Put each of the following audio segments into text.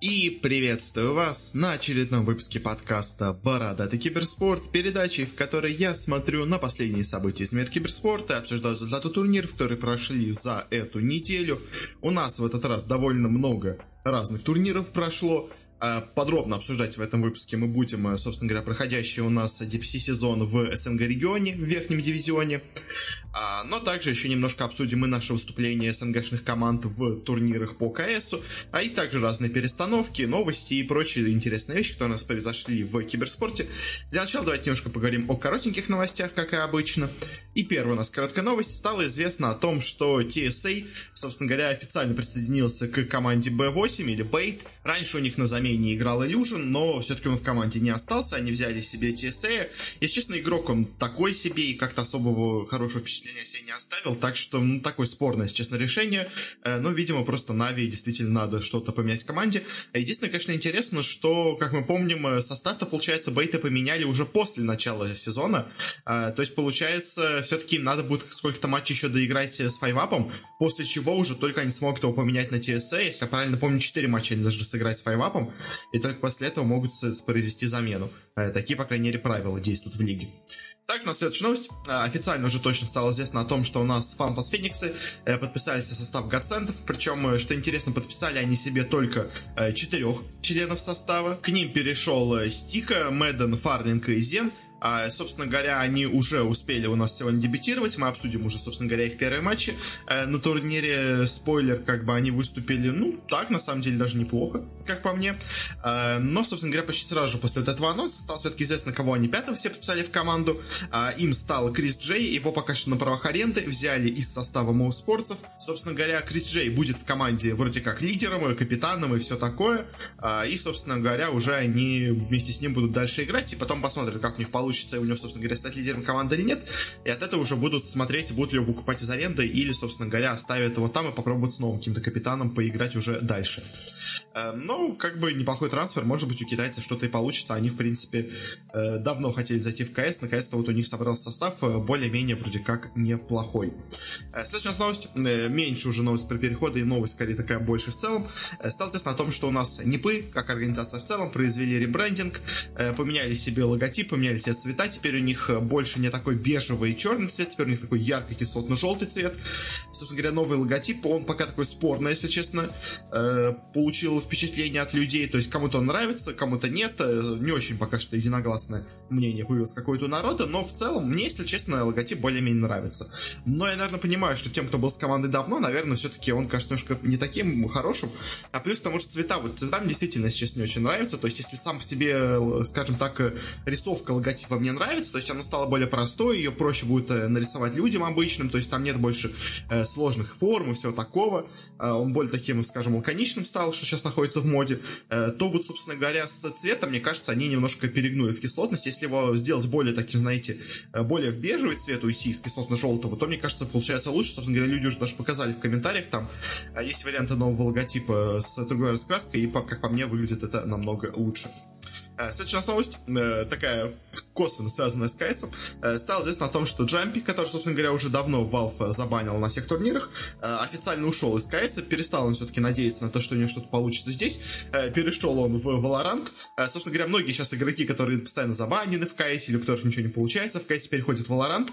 И приветствую вас на очередном выпуске подкаста «Бородатый киберспорт», передачи, в которой я смотрю на последние события из мира киберспорта обсуждаю результаты турниров, которые прошли за эту неделю. У нас в этот раз довольно много разных турниров прошло, подробно обсуждать в этом выпуске мы будем, э, собственно говоря, проходящий у нас DPC сезон в СНГ регионе, в верхнем дивизионе. А, но также еще немножко обсудим и наши выступления СНГшных команд в турнирах по КС, а и также разные перестановки, новости и прочие интересные вещи, которые у нас произошли в киберспорте. Для начала давайте немножко поговорим о коротеньких новостях, как и обычно. И первая у нас короткая новость. Стало известно о том, что TSA, собственно говоря, официально присоединился к команде B8 или Bait. Раньше у них на замене играл Illusion, но все-таки он в команде не остался, они взяли себе TSA. Если честно, игрок он такой себе и как-то особого хорошего впечатления себе не оставил, так что, ну, такое спорное, если честно, решение. Э, но, видимо, просто Нави действительно надо что-то поменять в команде. Единственное, конечно, интересно, что, как мы помним, э, состав-то, получается, Бейта поменяли уже после начала сезона. Э, то есть, получается, все-таки им надо будет сколько-то матчей еще доиграть с файвапом, после чего уже только они смогут его поменять на TSA. Если я правильно помню, 4 матча они должны сыграть с файвапом, и только после этого могут произвести замену. Такие, по крайней мере, правила действуют в лиге. Также у нас новость. Официально уже точно стало известно о том, что у нас Фанфас Фениксы э, подписались в состав Гацентов. Причем, э, что интересно, подписали они себе только э, четырех членов состава. К ним перешел Стика, Мэдден, Фарлинг и Зен. А, собственно говоря, они уже успели у нас сегодня дебютировать. Мы обсудим уже, собственно говоря, их первые матчи. Э, на турнире, спойлер, как бы они выступили, ну, так, на самом деле, даже неплохо, как по мне. Э, но, собственно говоря, почти сразу же после этого анонса стало все-таки известно, кого они пятого все подписали в команду. Э, им стал Крис Джей, его пока что на правах аренды взяли из состава Моу Спортсов. Собственно говоря, Крис Джей будет в команде вроде как лидером, капитаном и все такое. Э, и, собственно говоря, уже они вместе с ним будут дальше играть, и потом посмотрят, как у них получится получится у него, собственно говоря, стать лидером команды или нет. И от этого уже будут смотреть, будут ли его выкупать из аренды или, собственно говоря, оставят его там и попробуют с новым каким-то капитаном поиграть уже дальше. Эм, ну, как бы неплохой трансфер, может быть, у китайцев что-то и получится. Они, в принципе, э, давно хотели зайти в КС, наконец-то вот у них собрался состав э, более-менее вроде как неплохой. Э, следующая новость, меньше уже новость про переходы, и новость, скорее, такая больше в целом. Стало известно о том, что у нас НИПы, как организация в целом, произвели ребрендинг, поменяли себе логотип, поменяли себе цвета, теперь у них больше не такой бежевый и черный цвет, теперь у них такой яркий кислотно-желтый цвет. Собственно говоря, новый логотип, он пока такой спорный, если честно, получил впечатление от людей, то есть кому-то нравится, кому-то нет, э, не очень пока что единогласное мнение появилось какое-то у народа, но в целом мне, если честно, логотип более-менее нравится. Но я, наверное, понимаю, что тем, кто был с командой давно, наверное, все-таки он кажется немножко не таким хорошим, а плюс тому, что цвета, вот цвета мне действительно, честно, не очень нравятся, то есть если сам в себе, э, скажем так, э, рисовка логотипа мне нравится, то есть она стала более простой, ее проще будет нарисовать людям обычным, то есть там нет больше сложных форм и всего такого, он более таким, скажем, лаконичным стал, что сейчас находится в моде, э, то вот, собственно говоря, с цветом, мне кажется, они немножко перегнули в кислотность. Если его сделать более таким, знаете, э, более в бежевый цвет уйти из кислотно-желтого, то, мне кажется, получается лучше. Собственно говоря, люди уже даже показали в комментариях, там э, есть варианты нового логотипа с другой раскраской, и, как по мне, выглядит это намного лучше. Э, следующая новость, э, такая косвенно связанная с КСом, э, стало известно о том, что Джампи, который, собственно говоря, уже давно Valve забанил на всех турнирах, официально ушел из КС, перестал он все-таки надеяться на то, что у него что-то получится здесь, перешел он в Valorant. Собственно говоря, многие сейчас игроки, которые постоянно забанены в КС, или у которых ничего не получается, в КС переходят в Valorant.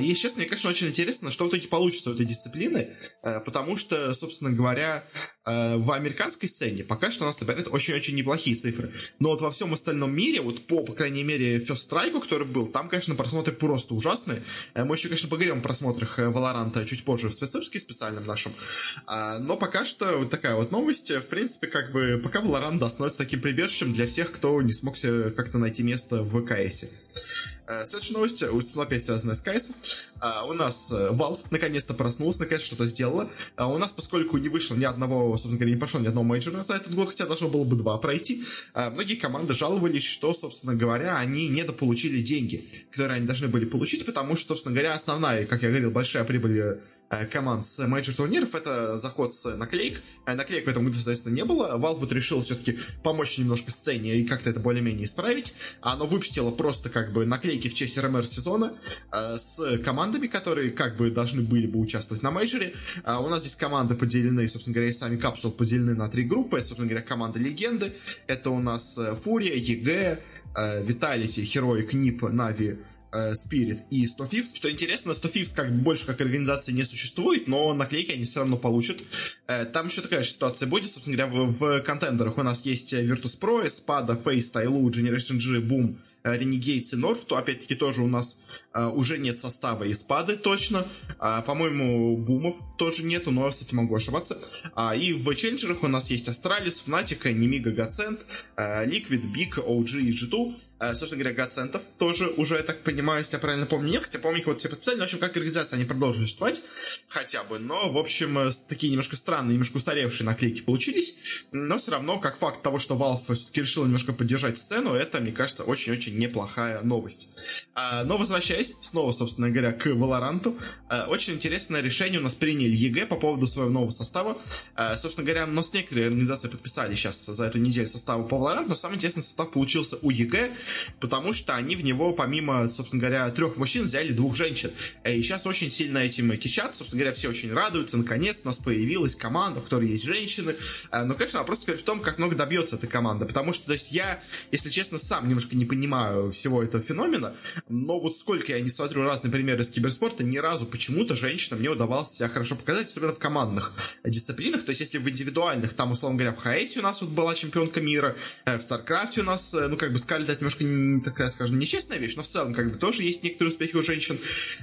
И, честно, мне, конечно, очень интересно, что в итоге получится у этой дисциплины, потому что, собственно говоря, в американской сцене пока что у нас собирает очень-очень неплохие цифры. Но вот во всем остальном мире, вот по, по крайней мере, First Strike, который был, там, конечно, просмотры просто ужасные. Э, мы еще, конечно, поговорим о просмотрах Valorant чуть позже в спецвыпуске специальном нашем. Но пока что вот такая вот новость. В принципе, как бы, пока Valorant да, становится таким прибежищем для всех, кто не смог себе как-то найти место в КСе. Э, следующая новость, опять связанная с КС. У нас э, Valve наконец-то проснулся, наконец что-то сделала. У нас, поскольку не вышло ни одного, собственно говоря, не пошло ни одного мейджора за этот год, хотя должно было бы два пройти, многие команды жаловались, что, собственно говоря, они недополучили деньги, которые они должны были получить, потому что, собственно говоря, основная, как я говорил, большая прибыль Э, команд с мейджор турниров, это заход с наклеек. Э, наклеек в этом году, соответственно, не было. Valve вот решил все-таки помочь немножко сцене и как-то это более-менее исправить. Оно выпустило просто как бы наклейки в честь RMR сезона э, с командами, которые как бы должны были бы участвовать на мейджоре. Э, у нас здесь команды поделены, собственно говоря, и сами капсул поделены на три группы. Это, собственно говоря, команда легенды. Это у нас э, FURIA, EG, Vitality, Heroic, NiP, NaVi, Spirit и 100 Thieves. Что интересно, 100 Thieves как бы больше как организации не существует, но наклейки они все равно получат. Э, там еще такая же ситуация будет, собственно говоря, в, контендерах у нас есть Virtus.pro, Espada, FaZe, TYLOO, Generation G, Boom, э, Renegades и North, то опять-таки тоже у нас уже нет состава Эспады точно. Э, по-моему, Бумов тоже нету, но, кстати, могу ошибаться. Uh, и в челленджерах у нас есть Astralis, Fnatic, Nemiga, uh, Liquid, Big, OG и G2. Э, собственно говоря, Гацентов тоже уже, я так понимаю, если я правильно помню, нет, хотя помню, вот все подписали, но, в общем, как организация они продолжат существовать, хотя бы, но, в общем, э, такие немножко странные, немножко устаревшие наклейки получились, но все равно, как факт того, что Valve все-таки решил немножко поддержать сцену, это, мне кажется, очень-очень неплохая новость. А, но, возвращаясь, снова, собственно говоря, к Valorant, э, очень интересное решение у нас приняли EG по поводу своего нового состава, собственно говоря, но с некоторые организации подписали сейчас за эту неделю составы по Valorant, но самый интересный состав получился у EG, потому что они в него, помимо, собственно говоря, трех мужчин, взяли двух женщин. И сейчас очень сильно этим кичат, собственно говоря, все очень радуются, наконец у нас появилась команда, в которой есть женщины. Э, но, конечно, вопрос теперь в том, как много добьется эта команда, потому что, то есть, я, если честно, сам немножко не понимаю всего этого феномена, но вот сколько я не смотрю разные примеры из киберспорта, ни разу почему-то женщинам не удавалось себя хорошо показать, особенно в командных дисциплинах, то есть, если в индивидуальных, там, условно говоря, в Хаэте у нас вот была чемпионка мира, э, в Старкрафте у нас, э, ну, как бы, Скарлетт это немножко такая, скажем, нечестная вещь, но в целом, как бы, тоже есть некоторые успехи у женщин.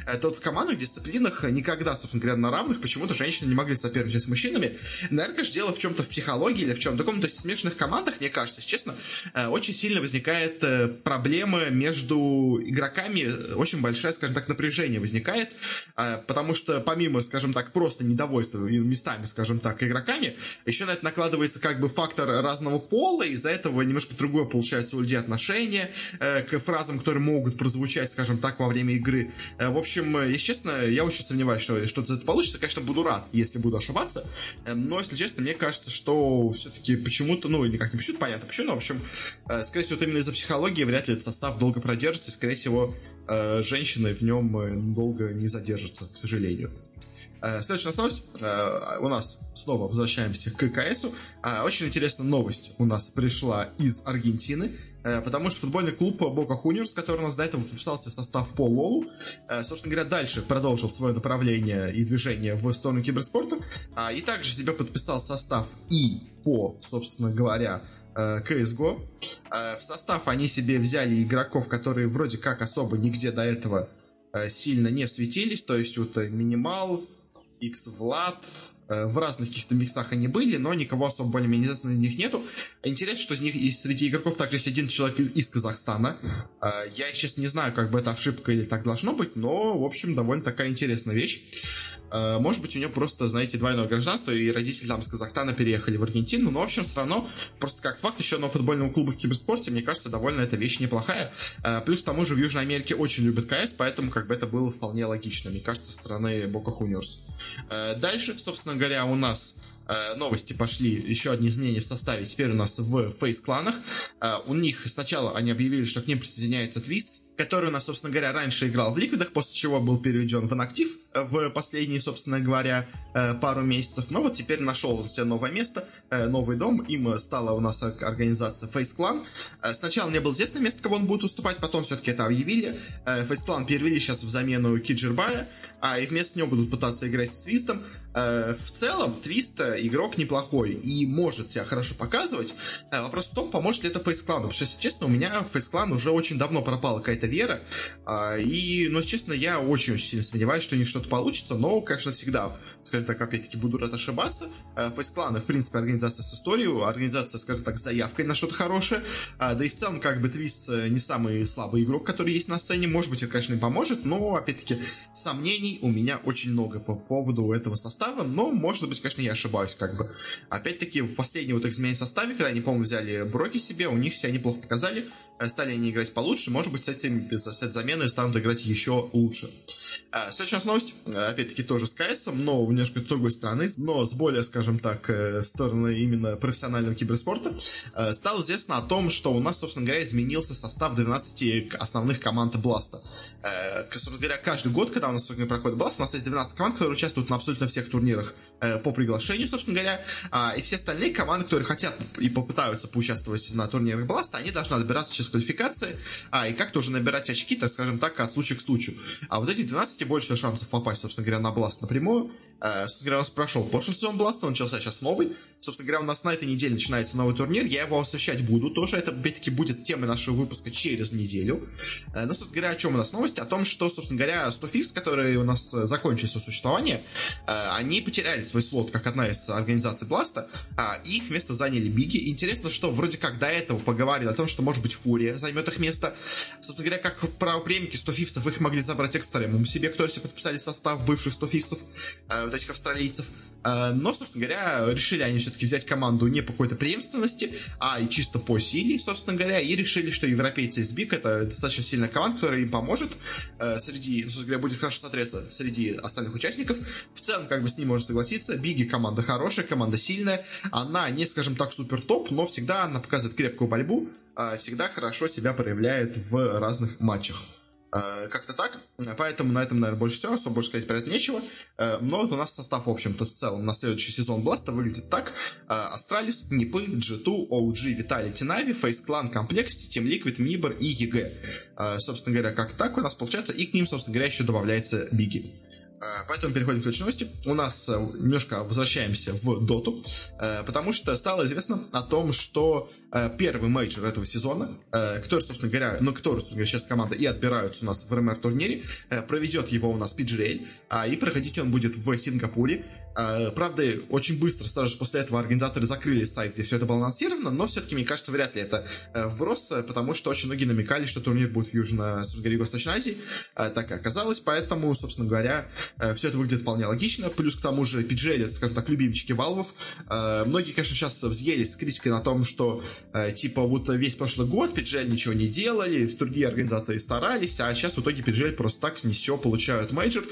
Э, Тот в командных дисциплинах никогда, собственно говоря, на равных почему-то женщины не могли соперничать с мужчинами. Наверное, конечно, дело в чем-то в психологии или в чем-то таком. То есть в смешанных командах, мне кажется, честно, э, очень сильно возникает э, проблема между игроками, очень большая, скажем так, напряжение возникает, потому что помимо, скажем так, просто недовольства местами, скажем так, игроками, еще на это накладывается как бы фактор разного пола, из-за этого немножко другое получается у людей отношения, Э, к фразам, которые могут прозвучать, скажем так, во время игры. Э, в общем, э, если честно, я очень сомневаюсь, что что-то это получится. Конечно, буду рад, если буду ошибаться. Но, если честно, мне кажется, что все-таки почему-то, ну, никак не почему-то, понятно почему, но, в общем, скорее всего, вот именно из-за психологии вряд ли этот состав долго продержится, и, скорее всего, женщины в нем долго не задержатся, к сожалению. Следующая новость. У нас снова возвращаемся к КСу. Очень интересная новость у нас пришла из Аргентины. Э, потому что футбольный клуб Бока Хуниорс, который у нас до этого подписался в состав по Лолу, э, собственно говоря, дальше продолжил свое направление и движение в сторону киберспорта, а, и также себе подписал состав и по, собственно говоря, CSGO. Э, в состав они себе взяли игроков, которые вроде как особо нигде до этого сильно не светились, то есть вот Минимал, X Влад, в разных каких-то миксах они были, но никого особо более-менее известного из них нету. Интересно, что из них из среди игроков также есть один человек из Казахстана. Э, я, честно, не знаю, как бы это ошибка или так должно быть, но, в общем, довольно такая интересная вещь. Э, может быть, у нее просто, знаете, двойное гражданство, и родители там с Казахстана переехали в Аргентину, но, в общем, все равно, просто как факт, еще одного футбольного клуба в киберспорте, мне кажется, довольно эта вещь неплохая. Э, плюс, к тому же, в Южной Америке очень любят КС, поэтому, как бы, это было вполне логично, мне кажется, со стороны Бока Хуниорс. Э, дальше, собственно говоря, у нас новости пошли, еще одни изменения в составе. Теперь у нас в фейс-кланах. У них сначала они объявили, что к ним присоединяется Твист, который у нас, собственно говоря, раньше играл в Ликвидах, после чего был переведен в инактив в последние, собственно говоря, э, пару месяцев. Но вот теперь нашел себе новое место, э, новый дом. Им стала у нас организация Face Clan. Э, сначала не было известно место, кого он будет уступать, потом все-таки это объявили. Face Clan перевели сейчас в замену Киджирбая, а и вместо него будут пытаться играть с Твистом. В целом, Твист игрок неплохой и может себя хорошо показывать. Вопрос в том, поможет ли это Clan. Потому что, если честно, у меня Clan уже очень давно пропала какая-то вера. И, но, честно, я очень-очень сильно сомневаюсь, что у них что-то получится, но, конечно, всегда, скажем так, опять-таки, буду рад ошибаться. Фейс-кланы, в принципе, организация с историей, организация, скажем так, с заявкой на что-то хорошее. Да и в целом, как бы, Твист э, не самый слабый игрок, который есть на сцене. Может быть, это, конечно, и поможет, но, опять-таки, сомнений у меня очень много по поводу этого состава, но, может быть, конечно, я ошибаюсь, как бы. Опять-таки, в последнем вот изменении составе, когда они, по-моему, взяли Броки себе, у них себя неплохо показали, стали они играть получше, может быть, с этим, с этой заменой станут играть еще лучше. А, следующая новость, опять-таки, тоже с КСом, но немножко с другой стороны, но с более, скажем так, э, стороны именно профессионального киберспорта. Э, стало известно о том, что у нас, собственно говоря, изменился состав 12 основных команд Бласта. Э, собственно говоря, каждый год, когда у нас проходит Бласт, у нас есть 12 команд, которые участвуют на абсолютно всех турнирах по приглашению, собственно говоря, а, и все остальные команды, которые хотят и попытаются поучаствовать на турнирах Бласта, они должны отбираться через квалификации, а, и как-то уже набирать очки, так скажем так, от случая к случаю. А вот эти 12 больше шансов попасть, собственно говоря, на BLAST напрямую. Э, собственно говоря, у нас прошел прошлый сезон Бласта, он начался сейчас новый. Собственно говоря, у нас на этой неделе начинается новый турнир. Я его освещать буду тоже. Это, опять-таки, будет темой нашего выпуска через неделю. Э, ну, собственно говоря, о чем у нас новость? О том, что, собственно говоря, 100 фикс, которые у нас э, закончили свое существование, э, они потеряли свой слот, как одна из организаций Бласта, а их место заняли Биги. Интересно, что вроде как до этого поговорили о том, что, может быть, FURIA займет их место. Собственно говоря, как правоприемники 100 фиксов, их могли забрать экстремум себе, кто себе подписали состав бывших 100 фиксов, вот этих австралийцев. Э, но, собственно говоря, решили они все-таки взять команду не по какой-то преемственности, а и чисто по силе, собственно говоря, и решили, что европейцы из БИК это достаточно сильная команда, которая им поможет э, среди, собственно говоря, будет хорошо смотреться среди остальных участников. В целом, как бы с ним можно согласиться, Биги команда хорошая, команда сильная, она не, скажем так, супер топ, но всегда она показывает крепкую борьбу, э, всегда хорошо себя проявляет в разных матчах. Э, как-то так. Поэтому на этом, наверное, больше всего. Особо больше сказать про это нечего. Э, но вот у нас состав, в общем-то, в целом на следующий сезон Бласта выглядит так. Э, Astralis, Нипы, G2, OG, Vitality, NaVi, FaZe Clan, Complexity, Team Liquid, MIBR и EG. Собственно говоря, как так у нас получается. И к ним, собственно говоря, еще добавляется Биги. Поэтому переходим к следующей новости. У нас немножко возвращаемся в доту, потому что стало известно о том, что Э, первый мейджор этого сезона, э, который, собственно говоря, ну, который, собственно говоря, сейчас команда и отбираются у нас в RMR турнире, э, проведет его у нас PGL, а, и проходить он будет в Сингапуре. Правда, очень быстро, сразу же после этого организаторы закрыли сайт, где все это было анонсировано, но все-таки, мне кажется, вряд ли это вброс, потому что очень многие намекали, что турнир будет в Южно, собственно Восточной Азии, так и оказалось, поэтому, собственно говоря, все это выглядит вполне логично, плюс к тому же PGL, это, скажем так, любимчики Валвов. Многие, конечно, сейчас взъелись с критикой на том, что Э, типа вот весь прошлый год PGL ничего не делали, другие организаторы старались, а сейчас в итоге PGL просто так ни с чего получают мейджор.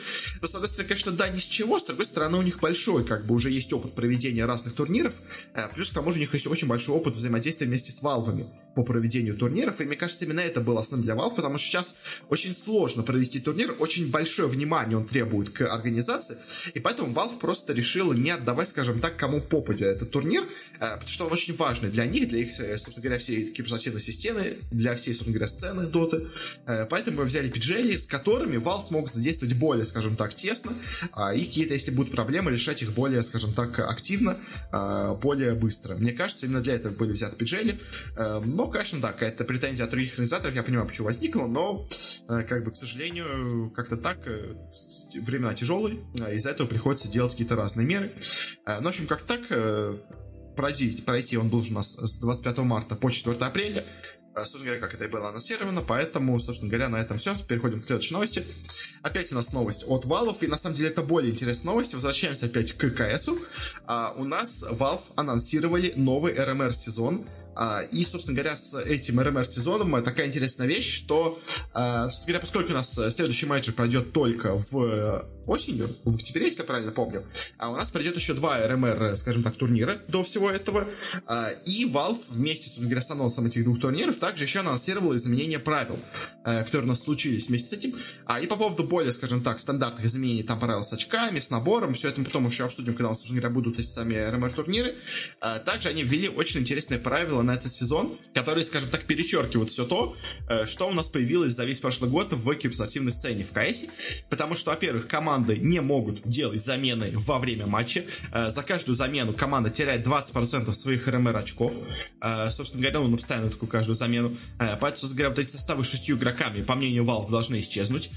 Но, с одной стороны, конечно, да, ни с чего, с другой стороны, у них большой, как бы, уже есть опыт проведения разных турниров, э, плюс к тому же у них есть очень большой опыт взаимодействия вместе с валвами по проведению турниров, и мне кажется, именно это было основным для Valve, потому что сейчас очень сложно провести турнир, очень большое внимание он требует к организации, и поэтому Valve просто решила не отдавать, скажем так, кому попадя этот турнир, э, потому что он очень важный для них, для их, э, собственно говоря, всей киберспортивной системы, для всей, собственно говоря, сцены доты, э, поэтому мы взяли PGL, с которыми Valve смог задействовать более, скажем так, тесно, а, и какие-то, если будут проблемы, решать их более, скажем так, активно, а, более быстро. Мне кажется, именно для этого были взяты PGL, но конечно, да, какая-то претензия от других организаторов, я понимаю, почему возникла, но, э, как бы, к сожалению, как-то так, э, времена тяжелые, э, из-за этого приходится делать какие-то разные меры. Ну, в общем, как так, пройти, пройти он должен у нас с 25 марта по 4 апреля, собственно говоря, как это и было анонсировано, поэтому, собственно говоря, на этом все. Переходим к следующей новости. Опять у нас новость от Valve, и на самом деле это более интересная новость. Возвращаемся опять к КСу. А, у нас Valve анонсировали новый RMR сезон, и, собственно говоря, с этим РМР-сезоном такая интересная вещь, что, а, собственно говоря, поскольку у нас следующий матч пройдет только в осенью, в октябре, если я правильно помню, а у нас пройдет еще два РМР, скажем так, турнира до всего этого, а, и Valve вместе, с анонсом этих двух турниров также еще анонсировала изменения правил, которые у нас случились вместе с этим, и по поводу более, скажем так, стандартных изменений там правил с очками, с набором, все это мы потом еще обсудим, когда у нас, говоря, будут эти сами РМР-турниры, также они ввели очень интересные правила на этот сезон, которые, скажем так, перечеркивают все то, э, что у нас появилось за весь прошлый год в киберспортивной сцене в КС. Потому что, во-первых, команды не могут делать замены во время матча. Э, за каждую замену команда теряет 20% своих РМР очков. Э, собственно говоря, он постоянно такую каждую замену. Поэтому, говоря, вот эти составы шестью игроками, по мнению Valve, должны исчезнуть.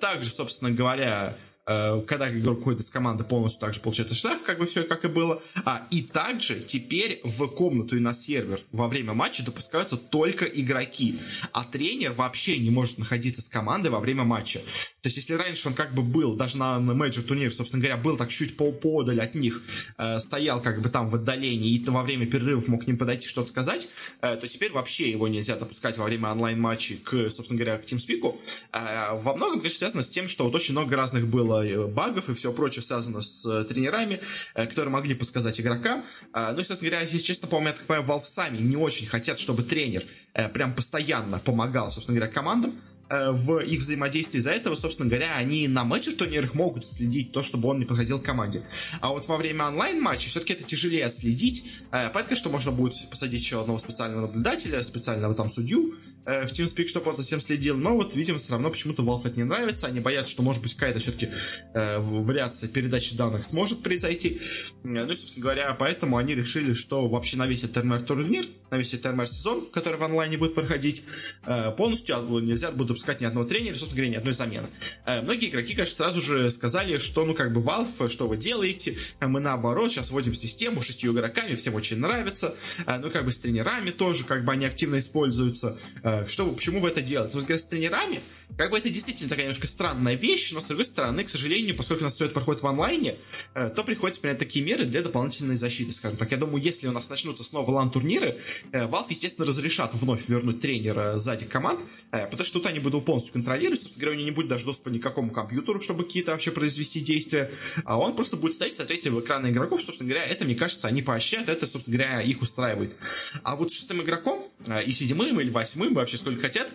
Также, собственно говоря, Э, когда игрок уходит из команды, полностью также получается штраф, как бы все как и было. А, и также теперь в комнату и на сервер во время матча допускаются только игроки, а тренер вообще не может находиться с командой во время матча. То есть, если раньше он как бы был, даже на, на мейджор турнире, собственно говоря, был так чуть поодаль от них, э, стоял как бы там в отдалении и во время перерывов мог к ним подойти что-то сказать, э, то теперь вообще его нельзя допускать во время онлайн-матчей к, собственно говоря, к TeamSpeak. Э, во многом, конечно, связано с тем, что вот очень много разных было э, багов и все прочее связано с э, тренерами, э, которые могли подсказать игрокам. Э, ну собственно говоря, если честно, по-моему, я так понимаю, Valve сами не очень хотят, чтобы тренер прям постоянно помогал, собственно говоря, командам. В их взаимодействии. Из-за этого, собственно говоря, они на матчах турнирах могут следить то, чтобы он не подходил к команде. А вот во время онлайн-матча все-таки это тяжелее отследить. Понятно, что можно будет посадить еще одного специального наблюдателя, специального там судью, в TeamSpeak, он за всем следил, но вот, видимо, все равно почему-то Valve это не нравится, они боятся, что, может быть, какая-то все-таки э, вариация передачи данных сможет произойти, э, ну и, собственно говоря, поэтому они решили, что вообще на весь этот турнир, на весь этот сезон, который в онлайне будет проходить, э, полностью нельзя будет выпускать ни одного тренера, собственно говоря, ни одной замены. Э, многие игроки, конечно, сразу же сказали, что, ну, как бы, Valve, что вы делаете, э, мы наоборот, сейчас вводим систему шестью игроками, всем очень нравится, э, ну, как бы с тренерами тоже, как бы они активно используются, э, что, почему вы это делаете? Ну, с тренерами как бы это действительно такая немножко странная вещь, но с другой стороны, к сожалению, поскольку у нас все это проходит в онлайне, э, то приходится принять такие меры для дополнительной защиты, скажем так. Я думаю, если у нас начнутся снова лан-турниры, э, Valve, естественно, разрешат вновь вернуть тренера сзади команд, э, потому что тут они будут полностью контролировать, собственно говоря, у него не будет даже доступа ни к какому компьютеру, чтобы какие-то вообще произвести действия, а он просто будет стоять, смотреть в экраны игроков, собственно говоря, это, мне кажется, они поощряют, это, собственно говоря, их устраивает. А вот шестым игроком, и седьмым, или восьмым, вообще сколько хотят,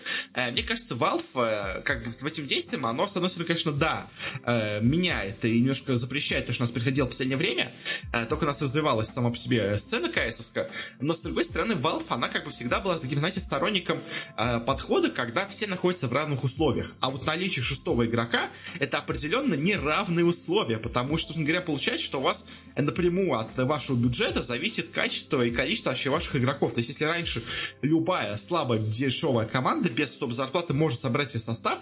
мне кажется, Valve как бы в этим действием, оно, с одной стороны, конечно, да, э, меняет и немножко запрещает то, что у нас приходило в последнее время, э, только у нас развивалась сама по себе сцена КСовская, но, с другой стороны, Valve, она как бы всегда была таким, знаете, сторонником э, подхода, когда все находятся в равных условиях. А вот наличие шестого игрока — это определенно неравные условия, потому что, собственно говоря, получается, что у вас напрямую от вашего бюджета зависит качество и количество вообще ваших игроков. То есть, если раньше любая слабая, дешевая команда без особой зарплаты может собрать себе состав,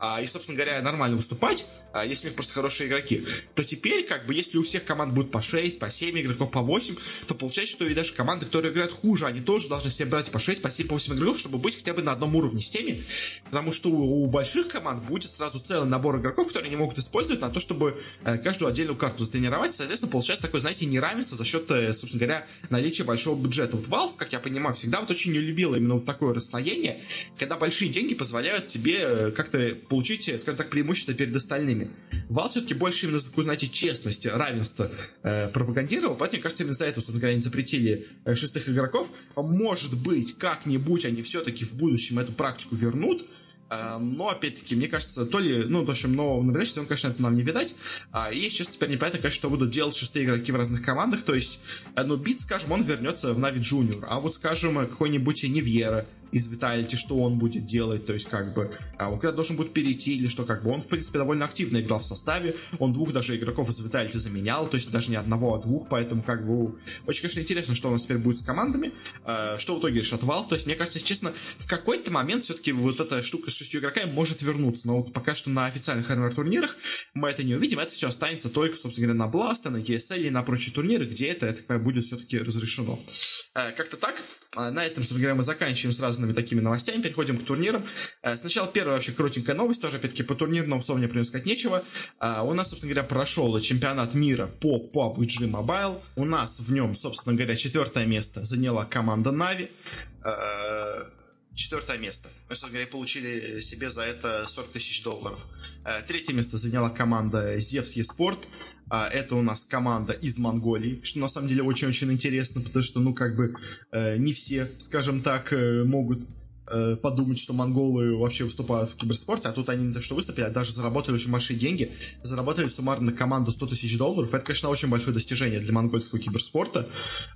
а, и, собственно говоря, нормально выступать, а, если у них просто хорошие игроки, то теперь, как бы, если у всех команд будет по 6, по 7 игроков, по 8, то получается, что и даже команды, которые играют хуже, они тоже должны себе брать по 6, по 7, по 8 игроков, чтобы быть хотя бы на одном уровне с теми, потому что у, у больших команд будет сразу целый набор игроков, которые они могут использовать на то, чтобы э, каждую отдельную карту затренировать, соответственно, получается такое, знаете, неравенство за счет, э, собственно говоря, наличия большого бюджета. Вот Valve, как я понимаю, всегда вот очень не любила именно вот такое расслоение, когда большие деньги позволяют тебе э, как-то получить, скажем так, преимущество перед остальными. Valve все-таки больше именно такую, знаете, честность, равенство э, пропагандировал, поэтому, мне кажется, именно за это, собственно говоря, они запретили э, шестых игроков. Может быть, как-нибудь они все-таки в будущем эту практику вернут, э, но, опять-таки, мне кажется, то ли, ну, в общем, нового напряжения, он, конечно, это нам не видать. А, и сейчас теперь непонятно, конечно, что будут делать шестые игроки в разных командах. То есть, э, ну, Бит, скажем, он вернется в Нави Junior. А вот, скажем, какой-нибудь Невьера из Виталити, что он будет делать, то есть как бы а он когда должен будет перейти или что, как бы он в принципе довольно активно играл в составе, он двух даже игроков из Виталити заменял, то есть даже не одного, а двух, поэтому как бы очень, конечно, интересно, что у нас теперь будет с командами, а, что в итоге решат Valve, то есть мне кажется, честно, в какой-то момент все-таки вот эта штука с шестью игроками может вернуться, но вот пока что на официальных РМР турнирах мы это не увидим, это все останется только, собственно говоря, на Blast, на ESL и на прочие турниры, где это, это будет все-таки разрешено. А, как-то так. А, на этом, собственно говоря, мы заканчиваем с разными такими новостями, переходим к турнирам. Э, сначала первая вообще коротенькая новость, тоже опять-таки по турнирному слову мне принес нечего. А, у нас, собственно говоря, прошел чемпионат мира по PUBG Mobile. У нас в нем, собственно говоря, четвертое место заняла команда Na'Vi э, четвертое место. Собственно говоря, получили себе за это 40 тысяч долларов. Э, третье место заняла команда Zevs eSport. А, это у нас команда из Монголии, что на самом деле очень-очень интересно, потому что, ну, как бы, э, не все, скажем так, э, могут Э, подумать, что монголы вообще выступают в киберспорте, а тут они не то что выступили, а даже заработали очень большие деньги, заработали суммарно команду 100 тысяч долларов. Это, конечно, очень большое достижение для монгольского киберспорта,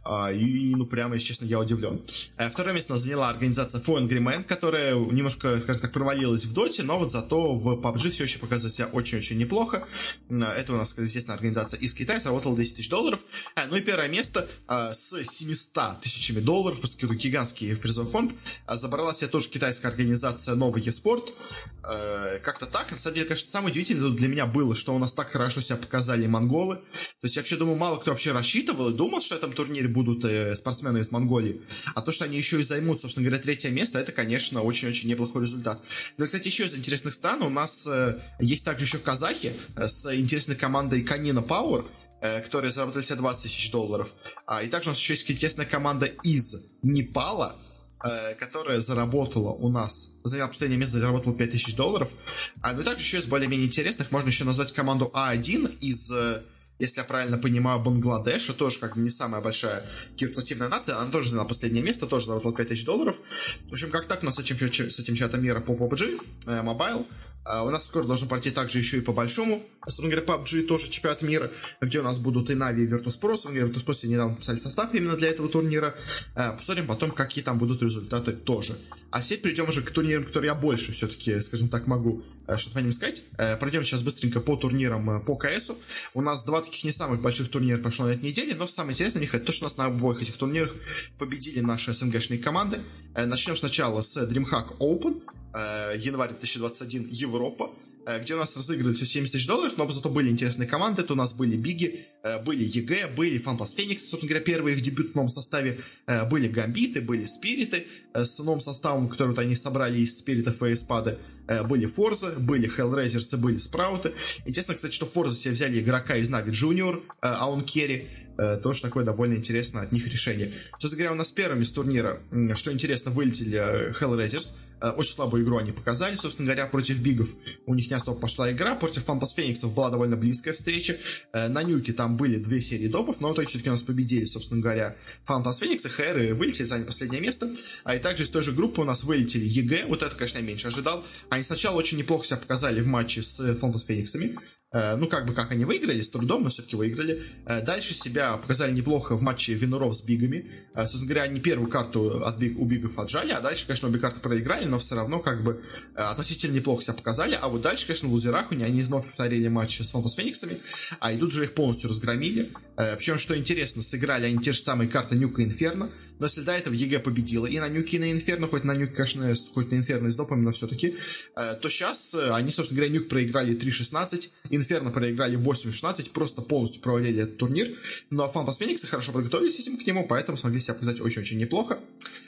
а, и, ну, прямо, если честно, я удивлен. Э, второе место заняла организация Foreign Agreement, которая немножко, скажем так, провалилась в доте, но вот зато в PUBG все еще показывает себя очень-очень неплохо. Э, это у нас, естественно, организация из Китая, заработала 10 тысяч долларов. Ну и первое место с 700 тысячами долларов, просто какой-то гигантский призовой фонд, забралась себе тоже китайская организация Новый eSport. Э, как-то так. На самом деле, конечно, самое удивительное для меня было, что у нас так хорошо себя показали монголы. То есть я вообще думаю, мало кто вообще рассчитывал и думал, что в этом турнире будут э, спортсмены из Монголии. А то, что они еще и займут, собственно говоря, третье место, это, конечно, очень-очень неплохой результат. Ну, кстати, еще из интересных стран у нас э, есть также еще казахи с интересной командой Канина Power которые заработали себе 20 тысяч долларов. А, и также у нас еще есть интересная команда из Непала, Э, которая заработала у нас, заняла последнее место, заработала 5000 долларов. А, ну и также еще из более-менее интересных можно еще назвать команду А1 из э, если я правильно понимаю, Бангладеша, тоже как бы не самая большая киберспортивная нация, она тоже заняла последнее место, тоже заработала 5000 долларов. В общем, как так у нас с этим, с этим чатом мира по PUBG, э, Mobile, а у нас скоро должен пройти также еще и по большому. Собственно говоря, PUBG тоже чемпионат мира, где у нас будут и Нави, и Virtus.pro. Собственно говоря, Virtus.pro недавно писали состав именно для этого турнира. А, посмотрим потом, какие там будут результаты тоже. А теперь перейдем уже к турнирам, которые я больше все-таки, скажем так, могу э, что-то по ним сказать. Э, пройдем сейчас быстренько по турнирам э, по КСу. У нас два таких не самых больших турнира прошло на этой неделе, но самое интересное в них это то, что у нас на обоих этих турнирах победили наши СНГшные команды. Начнем сначала с DreamHack Open. Э, январь 2021 Европа, э, где у нас разыграли все 70 тысяч долларов, но зато были интересные команды, это у нас были BIG и, э, были EG, были FunPlus Phoenix, собственно говоря, первый их дебют в новом составе, были Гамбиты, были Spirit ы, с новым составом, который вот они собрали из Spirit ов и Эспады, были forZe, были и были Sprout ы. Интересно, кстати, что forZe себе взяли игрока из NAVI Junior, Аункерри, тоже такое довольно интересное от них решение. Собственно говоря, у нас первыми с турнира, что интересно, вылетели Hellraisers, очень слабую игру они показали, собственно говоря, против BIG ов. У них не особо пошла игра. Против FunPlus Phoenix ов была довольно близкая встреча. Э, на Нюке там были две серии допов, но в итоге все-таки у нас победили, собственно говоря, FunPlus Phoenix и HR вылетели, заняли последнее место. А и также из той же группы у нас вылетели EG. Вот это, конечно, я меньше ожидал. Они сначала очень неплохо себя показали в матче с FunPlus Phoenix ами. Э, ну, как бы, как они выиграли, с трудом, но все-таки выиграли. Э, дальше себя показали неплохо в матче виннеров с BIG ами. Э, собственно говоря, они первую карту от BIG, у BIG ов отжали, а дальше, конечно, обе карты проиграли, но все равно, как бы, относительно неплохо себя показали. А вот дальше, конечно, в лузерах они вновь повторили матч с FunPlus Phoenix ами, а и тут же их полностью разгромили. Причем, что интересно, сыграли они те же самые карты Нюка и Инферно, но если до этого EG победила и на Нюке, и на Инферно, хоть на Нюке, конечно, хоть на Инферно с допами, но все-таки, то сейчас они, собственно говоря, Нюк проиграли 3-16, Инферно проиграли 8-16, просто полностью провалили этот турнир. Но Фантас Фениксы хорошо подготовились этим к нему, поэтому смогли себя показать очень-очень неплохо.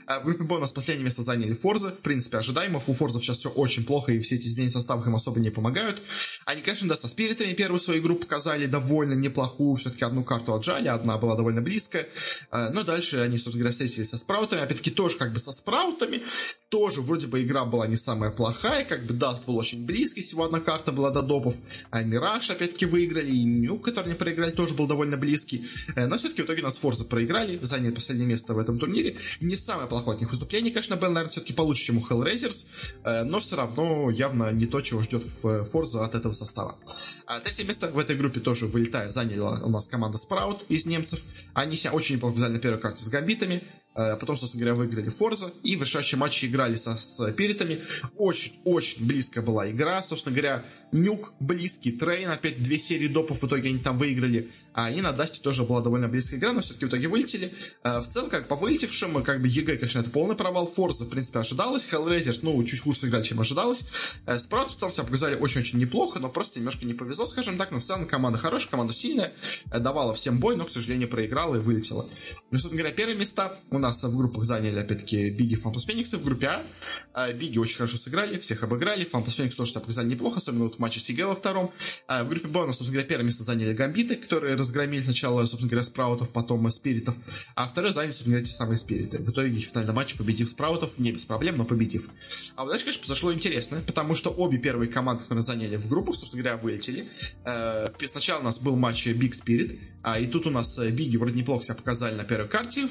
А в группе Б у нас последнее место заняли Форзы. В принципе, ожидаемо. У Форзов сейчас все очень плохо, и все эти изменения составов им особо не помогают. Они, конечно, да, со Спиритами первую свою игру показали довольно неплохую. Все-таки одну карту отжали, одна была довольно близкая. А, но дальше они, собственно говоря, встретились со Спраутами. Опять-таки, тоже как бы со Спраутами. Тоже вроде бы игра была не самая плохая. Как бы Даст был очень близкий. Всего одна карта была до допов. А Мираж, опять-таки, выиграли. И Нюк, который не проиграли, тоже был довольно близкий. Э, но все-таки в итоге нас forZe проиграли. Заняли последнее место в этом турнире. Не самое плохое от них выступление, конечно, был, наверное, все-таки получше, чем у Hellraisers, э, но все равно явно не то, чего ждет в forZe от этого состава. А третье место в этой группе тоже вылетает, заняла у нас команда Sprout из немцев. Они себя очень неплохо взяли на первой карте с гамбитами. Э, потом, собственно говоря, выиграли forZe. И в решающем матче играли со, Spirit ами. Очень-очень близкая была игра. Собственно говоря, Нюк близкий, Трейн, опять две серии допов, в итоге они там выиграли. А и на Дасте тоже была довольно близкая игра, но все-таки в итоге вылетели. А, в целом, как по вылетевшим, как бы EG, конечно, это полный провал. forZe, в принципе, ожидалось. Hellraisers, ну, чуть хуже сыграли, чем ожидалось. Э, Sprout в целом себя показали очень-очень неплохо, но просто немножко не повезло, скажем так. Но в целом команда хорошая, команда сильная, э, давала всем бой, но, к сожалению, проиграла и вылетела. Ну, собственно говоря, первые места у нас в группах заняли, опять-таки, BIG и, FunPlus Phoenix ы. В группе А, а BIG и очень хорошо сыграли, всех обыграли. FunPlus Phoenix тоже себя показали неплохо, особенно вот в матче с EG во втором. А в группе Б у собственно говоря, первое место заняли Гамбиты, которые разгромили сначала собственно говоря, Sprout ов, потом Spirit ов, а второй заняли, собственно говоря, те самые Spirit ы. В итоге в финальном матче победив Sprout ов, не без проблем, но победив. А вот дальше, конечно, произошло интересно, потому что обе первые команды, которые заняли в группах, собственно говоря, вылетели. Э, сначала у нас был матч Big Spirit, а и тут у нас Биги вроде неплохо себя показали на первой карте,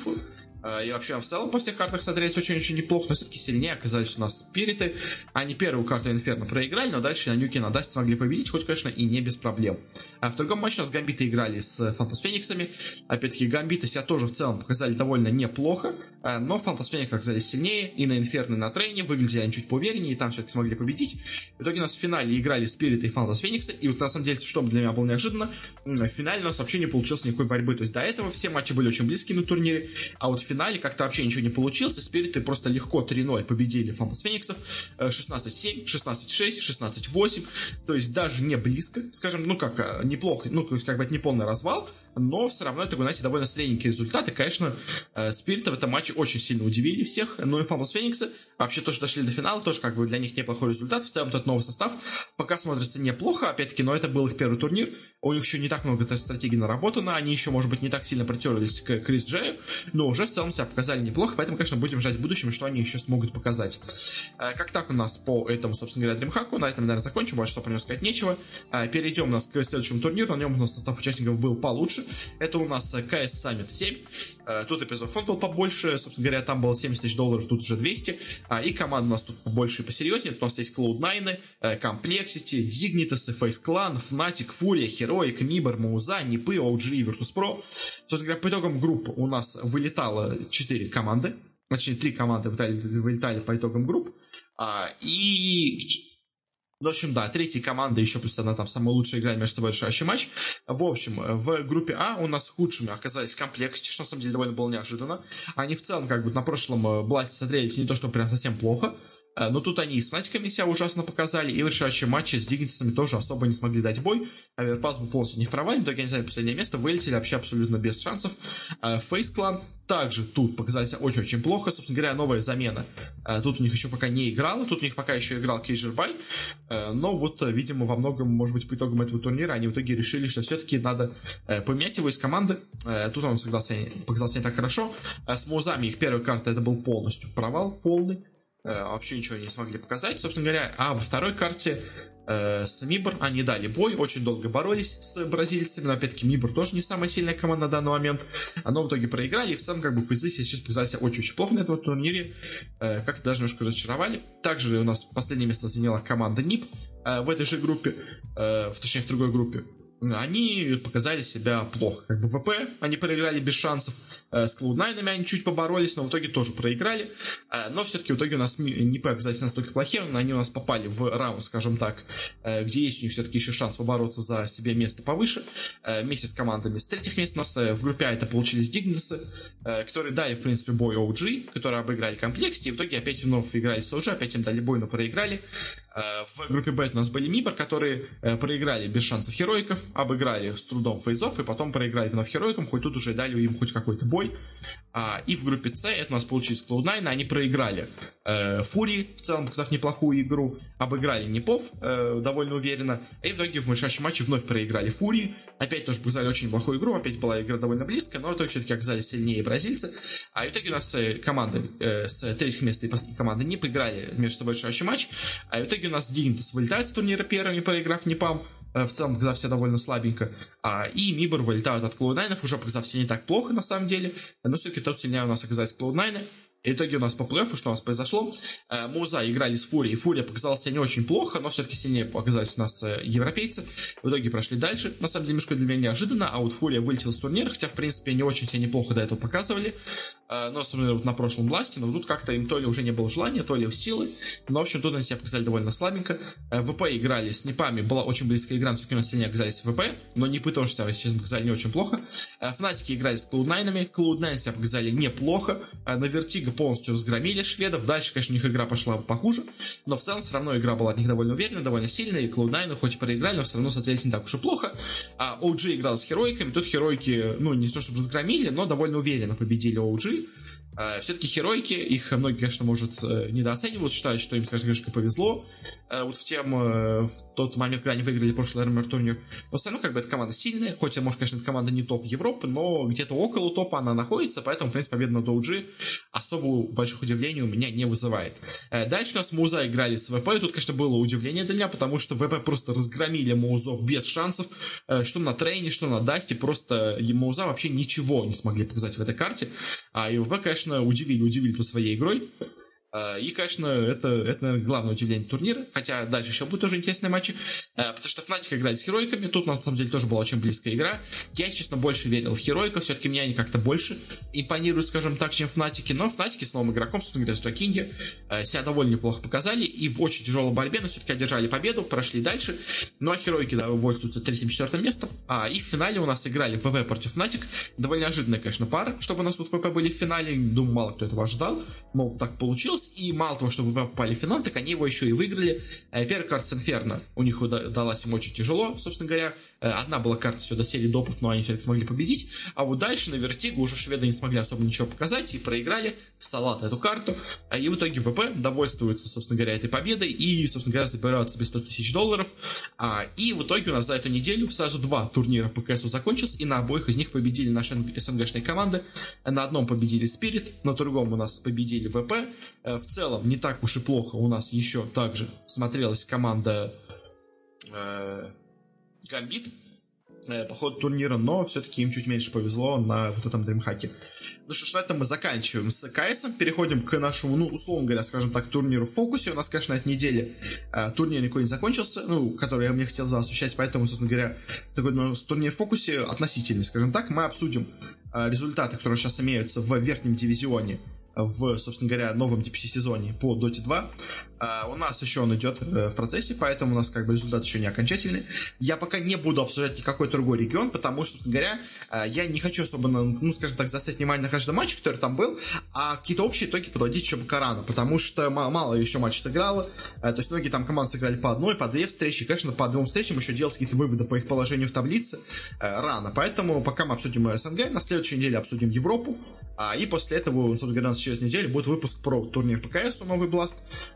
и вообще в целом по всех картах смотрелись очень-очень неплохо, но все-таки сильнее оказались у нас спириты. Они первую карту Инферно проиграли, но дальше на Нюке на Дасте смогли победить, хоть, конечно, и не без проблем. А в другом матче у нас Гамбиты играли с Фантас Фениксами. Опять-таки, Гамбиты себя тоже в целом показали довольно неплохо, а, но Фантас Феникс оказались сильнее, и на Инферно, и на Трейне выглядели они чуть поувереннее, и там все-таки смогли победить. В итоге у нас в финале играли Спириты и Фантас Феникса, и вот на самом деле, что для меня было неожиданно, в финале у нас вообще не получилось никакой борьбы. То есть до этого все матчи были очень близкие на турнире, а вот в финале как-то вообще ничего не получилось, и спириты просто легко 3-0 победили Фамас Фениксов, 16-7, 16-6, 16-8, то есть даже не близко, скажем, ну как, э, неплохо, ну то есть как бы это не полный развал, но все равно это, знаете, довольно средненькие результаты. Конечно, э, Спирита в этом матче очень сильно удивили всех, но и Фамас Фениксы вообще тоже дошли до финала, тоже как бы для них неплохой результат. В целом тот новый состав пока смотрится неплохо, опять-таки, но это был их первый турнир, у них еще не так много этой стратегии наработано, они еще, может быть, не так сильно притерлись к Крис Джею, но уже в целом себя показали неплохо, поэтому, конечно, будем ждать в будущем, что они еще смогут показать. Э, как так у нас по этому, собственно говоря, DreamHack, на этом, наверное, закончим, больше что про него сказать нечего. Э, перейдем у нас к следующему турниру, на нем у нас состав участников был получше. Это у нас CS Summit 7, тут и призовой фонд был побольше, собственно говоря, там было 70 тысяч долларов, тут уже 200, а, и команда у нас тут побольше и посерьезнее, у нас есть Cloud9, Complexity, Dignitas, Face Clan, Fnatic, Furia, Heroic, Mibor, Мауза, Нипы, OG и Virtus.pro. Собственно говоря, по итогам группы у нас вылетало 4 команды, точнее, 3 команды вылетали, вылетали по итогам групп, а, и в общем, да, третья команда, еще плюс она там самая лучшая игра между собой решающий матч. В общем, в группе А у нас худшими оказались комплексы, что на самом деле довольно было неожиданно. Они в целом, как бы, на прошлом э, Бласте смотрелись не то, что прям совсем плохо, но тут они и с Фнатиками себя ужасно показали, и в решающем матче с Диггинсами тоже особо не смогли дать бой. Аверпас был полностью не провален, в итоге они заняли последнее место, вылетели вообще абсолютно без шансов. Фейс э, Клан также тут показали себя очень-очень плохо, собственно говоря, новая замена. Э, тут у них еще пока не играла, тут у них пока еще играл Кейджербай, но вот, видимо, во многом, может быть, по итогам этого турнира они в итоге решили, что все-таки надо поменять его из команды. Тут он согласился, показался не так хорошо. С Музами их первая карта это был полностью провал полный. Э, вообще ничего не смогли показать, собственно говоря. А во второй карте э, с Мибор они дали бой, очень долго боролись с бразильцами, но опять-таки Мибор тоже не самая сильная команда на данный момент. Но в итоге проиграли, и в целом как бы фейзы сейчас показались очень-очень плохо на этом турнире, э, как-то даже немножко разочаровали. Также у нас последнее место заняла команда НИП э, в этой же группе, э, в, точнее в другой группе они показали себя плохо. Как бы ВП они проиграли без шансов, э, с Cloud9 они чуть поборолись, но в итоге тоже проиграли. Э, но все-таки в итоге у нас не оказались настолько плохие, но они у нас попали в раунд, скажем так, э, где есть у них все-таки еще шанс побороться за себе место повыше, вместе с командами. С третьих мест у нас в группе А это получились Дигнесы, которые дали, в принципе, бой OG, которые обыграли комплексе, и в итоге опять вновь играли с OG, опять им дали бой, но проиграли. В группе Б у нас были Мибор, которые проиграли без шансов Херойков, обыграли с трудом фейзов, и потом проиграли вновь Херойкам, хоть тут уже дали им хоть какой-то бой. А, и в группе С это у нас получилось Cloud9, они проиграли э, Фури, в целом показав неплохую игру, обыграли Непов э, довольно уверенно, и в итоге в решающем матче вновь проиграли Фури, опять тоже показали очень плохую игру, опять была игра довольно близкая, но в итоге все-таки оказались сильнее бразильцы, а в итоге у нас э, команды э, с третьих места и команды не поиграли между собой решающий матч, а в итоге у нас Дигнитас вылетает с турнира первыми, проиграв Непам, Э, в целом показав себя довольно слабенько. А, и Мибор вылетают от Cloud9, уже показав себя не так плохо на самом деле, но все-таки тот сильнее у нас оказались Cloud9. Итоге у нас по плей что у нас произошло? Э, Муза играли с Фурией. Фурия показалась себя не очень плохо, но все-таки сильнее оказались у нас э, европейцы. В итоге прошли дальше. На самом деле, немножко для меня неожиданно, а вот FURIA вылетела с турнира, хотя, в принципе, не очень себя неплохо до этого показывали. Э, но, особенно вот на прошлом BLAST е, но тут как-то им то ли уже не было желания, то ли силы. Но, в общем, тут они себя показали довольно слабенько. VP играли с NiP ами, была очень близкая игра, но все-таки у нас сильнее оказались VP, но NiP ы тоже себя сейчас показали не очень плохо. Fnatic и играли с Cloud9, Cloud9 себя показали неплохо. На Vertigo полностью разгромили шведов. Дальше, конечно, у них игра пошла похуже, но в целом все равно игра была от них довольно уверенная, довольно сильная, и Cloud9 хоть и проиграли, но все равно смотрелись не так уж и плохо. А OG играл с героиками, тут героики, ну, не то чтобы разгромили, но довольно уверенно победили OG. А, все-таки героики, их многие, конечно, может э, недооценивают, считают, что им, скажем, немножко повезло, Э, вот в тем, э, в тот момент, когда они выиграли прошлый РМР турнир. Но все равно, как бы, эта команда сильная, хоть, может, конечно, эта команда не топ Европы, но где-то около топа она находится, поэтому, в принципе, победа над OG особо больших удивлений у меня не вызывает. Э, дальше у нас Муза играли с ВП, и тут, конечно, было удивление для меня, потому что ВП просто разгромили Музов без шансов, что на трейне, что на дасте, просто Муза вообще ничего не смогли показать в этой карте, а и ВП, конечно, удивили, удивили по своей игрой. Э, и, конечно, это, это главное удивление турнира, хотя дальше еще будут тоже интересные матчи, э, потому что Фнатик играли с Херойками, тут на самом деле тоже была очень близкая игра. Я, честно, больше верил в Heroic ов, все-таки мне они как-то больше импонируют, скажем так, чем Fnatic и, но Fnatic и с новым игроком, собственно говоря, с Jackinho, себя довольно неплохо показали, и в очень тяжелой борьбе, но все-таки одержали победу, прошли дальше, ну а Heroic и довольствуются третьим-четвертым местом, а и в финале у нас играли VP против Fnatic, довольно неожиданная, конечно, пара, чтобы у нас тут VP были в финале, думаю, мало кто этого ожидал, но так получилось, и мало того, что VP попали в финал, так они его еще и выиграли. Э, первый карт с Инферно у них удалась им очень тяжело, собственно говоря, одна была карта все до серии допов, но они все-таки смогли победить. А вот дальше на Вертигу уже шведы не смогли особо ничего показать и проиграли в салат эту карту. А И в итоге ВП довольствуется, собственно говоря, этой победой и, собственно говоря, забирают себе 100 тысяч долларов. А, и в итоге у нас за эту неделю сразу два турнира по КСу закончились, и на обоих из них победили наши СНГшные команды. На одном победили Спирит, на другом у нас победили ВП. Э, в целом, не так уж и плохо у нас еще также смотрелась команда э, Гамбит э, по ходу турнира, но все-таки им чуть меньше повезло на вот этом дримхаке. Ну что ж, на этом мы заканчиваем с КС, переходим к нашему, ну, условно говоря, скажем так, турниру в фокусе. У нас, конечно, на этой неделе э, турнир никакой не закончился, ну, который я мне хотел за освещать, поэтому, собственно говоря, такой ну, турнир в фокусе относительный, скажем так. Мы обсудим э, результаты, которые сейчас имеются в верхнем дивизионе в, собственно говоря, новом DPC сезоне по Dota 2. А, у нас еще он идет э, в процессе, поэтому у нас как бы результат еще не окончательный. Я пока не буду обсуждать никакой другой регион, потому что, собственно говоря, э, я не хочу особо, ну, скажем так, заострять внимание на каждом матче, который там был, а какие-то общие итоги подводить еще пока рано, потому что мало еще матчей сыграло, э, то есть многие там команды сыграли по одной, по две встречи, конечно, по двум встречам еще делать какие-то выводы по их положению в таблице рано, поэтому пока мы обсудим СНГ, на следующей неделе обсудим Европу, а, и после этого, собственно говоря, через неделю будет выпуск про турнир ПКС новый Blast.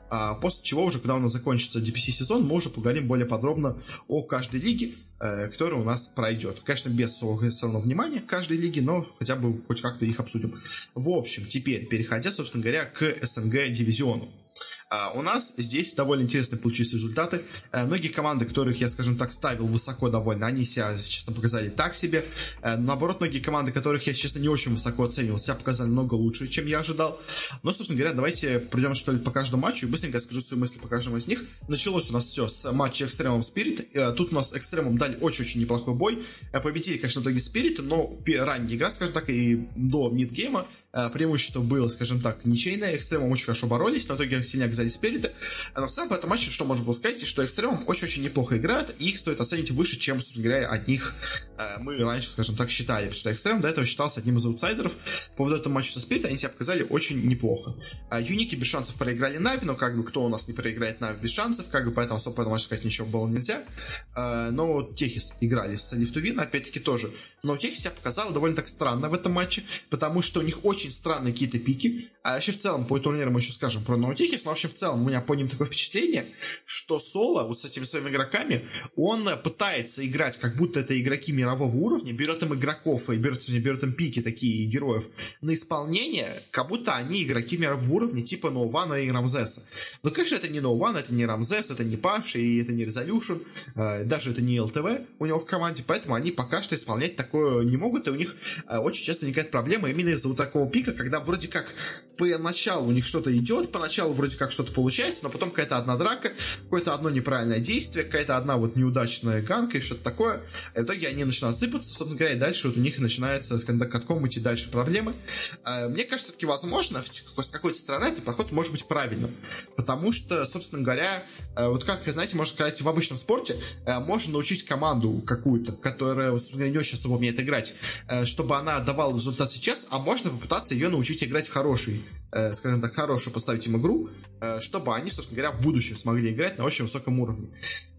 А, после чего уже, когда у нас закончится DPC сезон, мы уже поговорим более подробно о каждой лиге, э, которая у нас пройдет. Конечно, без все равно внимания каждой лиги, но хотя бы хоть как-то их обсудим. В общем, теперь переходя, собственно говоря, к СНГ дивизиону. А у нас здесь довольно интересные получились результаты. Э, многие команды, которых я, скажем так, ставил высоко довольно, они себя, честно, показали так себе. Э, наоборот, многие команды, которых я, честно, не очень высоко оценивал, себя показали много лучше, чем я ожидал. Но, собственно говоря, давайте пройдем, что ли, по каждому матчу и быстренько скажу свои мысли по каждому из них. Началось у нас все с матча Экстремум Спирит. Э, тут у нас Экстремум дали очень-очень неплохой бой. Победили, конечно, в итоге Спирит, но ранняя игра, скажем так, и до мидгейма преимущество было, скажем так, ничейное. Экстремум очень хорошо боролись, но в итоге сильно оказались спереди. Но в целом по этому матчу что можно было сказать, что Экстремум очень-очень неплохо играют, и их стоит оценить выше, чем, собственно говоря, от них э, мы раньше, скажем так, считали. Что Экстрем до этого считался одним из аутсайдеров. По поводу этого матча со Спирит они себя показали очень неплохо. А Юники без шансов проиграли Нави, но как бы кто у нас не проиграет Нави без шансов, как бы поэтому особо этому матчу сказать ничего было нельзя. Э, но Техис играли с Лифтувин, опять-таки тоже но Техи себя показала довольно так странно в этом матче, потому что у них очень странные какие-то пики. А вообще в целом по турниру мы еще скажем про Наутихис, но вообще в целом у меня по ним такое впечатление, что Соло вот с этими своими игроками, он пытается играть, как будто это игроки мирового уровня, берет им игроков и берет, берет им пики такие героев на исполнение, как будто они игроки мирового уровня, типа Ноувана и Рамзеса. Но, конечно, это не Ноуван, это не Рамзес, это не Паш, и это не Резолюшн, э, даже это не ЛТВ у него в команде, поэтому они пока что исполнять так такое не могут, и у них э, очень часто возникает проблема именно из-за вот такого пика, когда вроде как поначалу у них что-то идет, поначалу вроде как что-то получается, но потом какая-то одна драка, какое-то одно неправильное действие, какая-то одна вот неудачная ганка и что-то такое. И в итоге они начинают сыпаться, собственно говоря, и дальше вот у них начинается, так, катком идти дальше проблемы. Э, мне кажется, все-таки возможно, с какой-то стороны этот подход может быть правильным. Потому что, собственно говоря, э, вот как, знаете, можно сказать, в обычном спорте можно научить команду какую-то, которая, собственно, не очень особо умеет играть, э, чтобы она давала результат сейчас, а можно попытаться ее научить играть в хороший, э, скажем так, хорошую поставить им игру, э, чтобы они, собственно говоря, в будущем смогли играть на очень высоком уровне.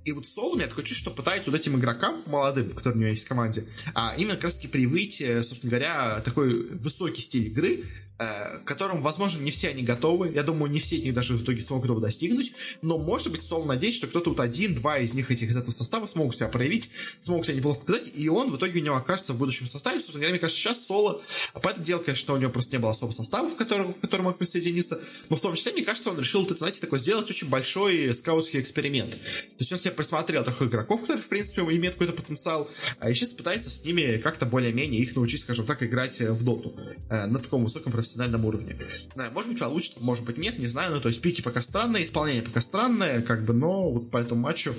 И вот Соло, меня такое чувство, что пытается вот этим игрокам, молодым, которые у него есть в команде, а именно как раз таки привить, собственно говоря, такой высокий стиль игры, Э, к которому, возможно, не все они готовы. Я думаю, не все из них даже в итоге смогут его достигнуть. Но, может быть, Сол надеется, что кто-то вот один-два из них этих из этого состава смогут себя проявить, смогут себя неплохо показать, и он в итоге у него окажется в будущем составе. Собственно говоря, мне кажется, сейчас Соло, а по этому делу, конечно, у него просто не было особо состава, в который, который мог присоединиться, но в том числе, мне кажется, он решил, знаете, такой сделать очень большой скаутский эксперимент. То есть он себе присмотрел таких игроков, которые, в принципе, имеют какой-то потенциал, а сейчас пытается с ними как-то более-менее их научить, скажем так, играть в доту э, на таком высоком профессиональном профессиональном уровне. Да, может быть, получится, может быть, нет, не знаю. Ну, то есть пики пока странные, исполнение пока странное, как бы, но вот по этому матчу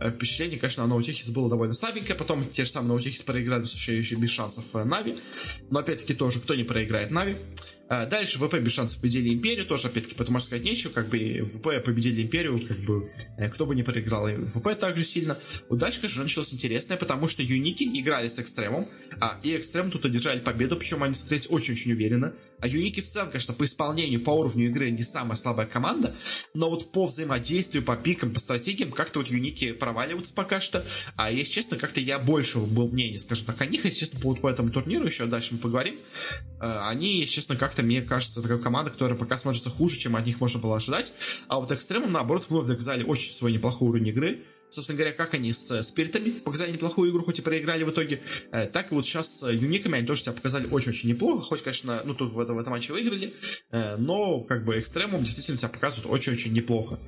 э, впечатление, конечно, на No Techies было довольно слабенькое. Потом те же самые No Techies проиграли, еще, еще без шансов э, NAVI. Но опять-таки тоже, кто не проиграет NAVI. А, дальше VP без шансов победили Империю, тоже, опять-таки, потому что сказать нечего, как бы VP победили Империю, как бы, э, кто бы не проиграл, и VP также сильно. Вот дальше, конечно, началось интересное, потому что Unique и играли с Extremum ом, а, и Extremum тут одержали победу, причем они смотрелись очень-очень уверенно. А Unique и в целом, конечно, по исполнению, по уровню игры не самая слабая команда, но вот по взаимодействию, по пикам, по стратегиям, как-то вот Юники проваливаются пока что. А если честно, как-то я больше был мнения, скажем так, о них, если честно, по, по этому турниру, еще дальше мы поговорим. А, они, если честно, как-то, мне кажется, такая команда, которая пока смотрится хуже, чем от них можно было ожидать. А вот Экстремум, наоборот, вновь доказали очень свой неплохой уровень игры собственно говоря, как они с спиритами показали неплохую игру, хоть и проиграли в итоге, э, так и вот сейчас с юниками они тоже себя показали очень-очень неплохо, хоть, конечно, ну тут в этом, в этом матче выиграли, э, но как бы Extremum действительно себя показывает очень-очень неплохо.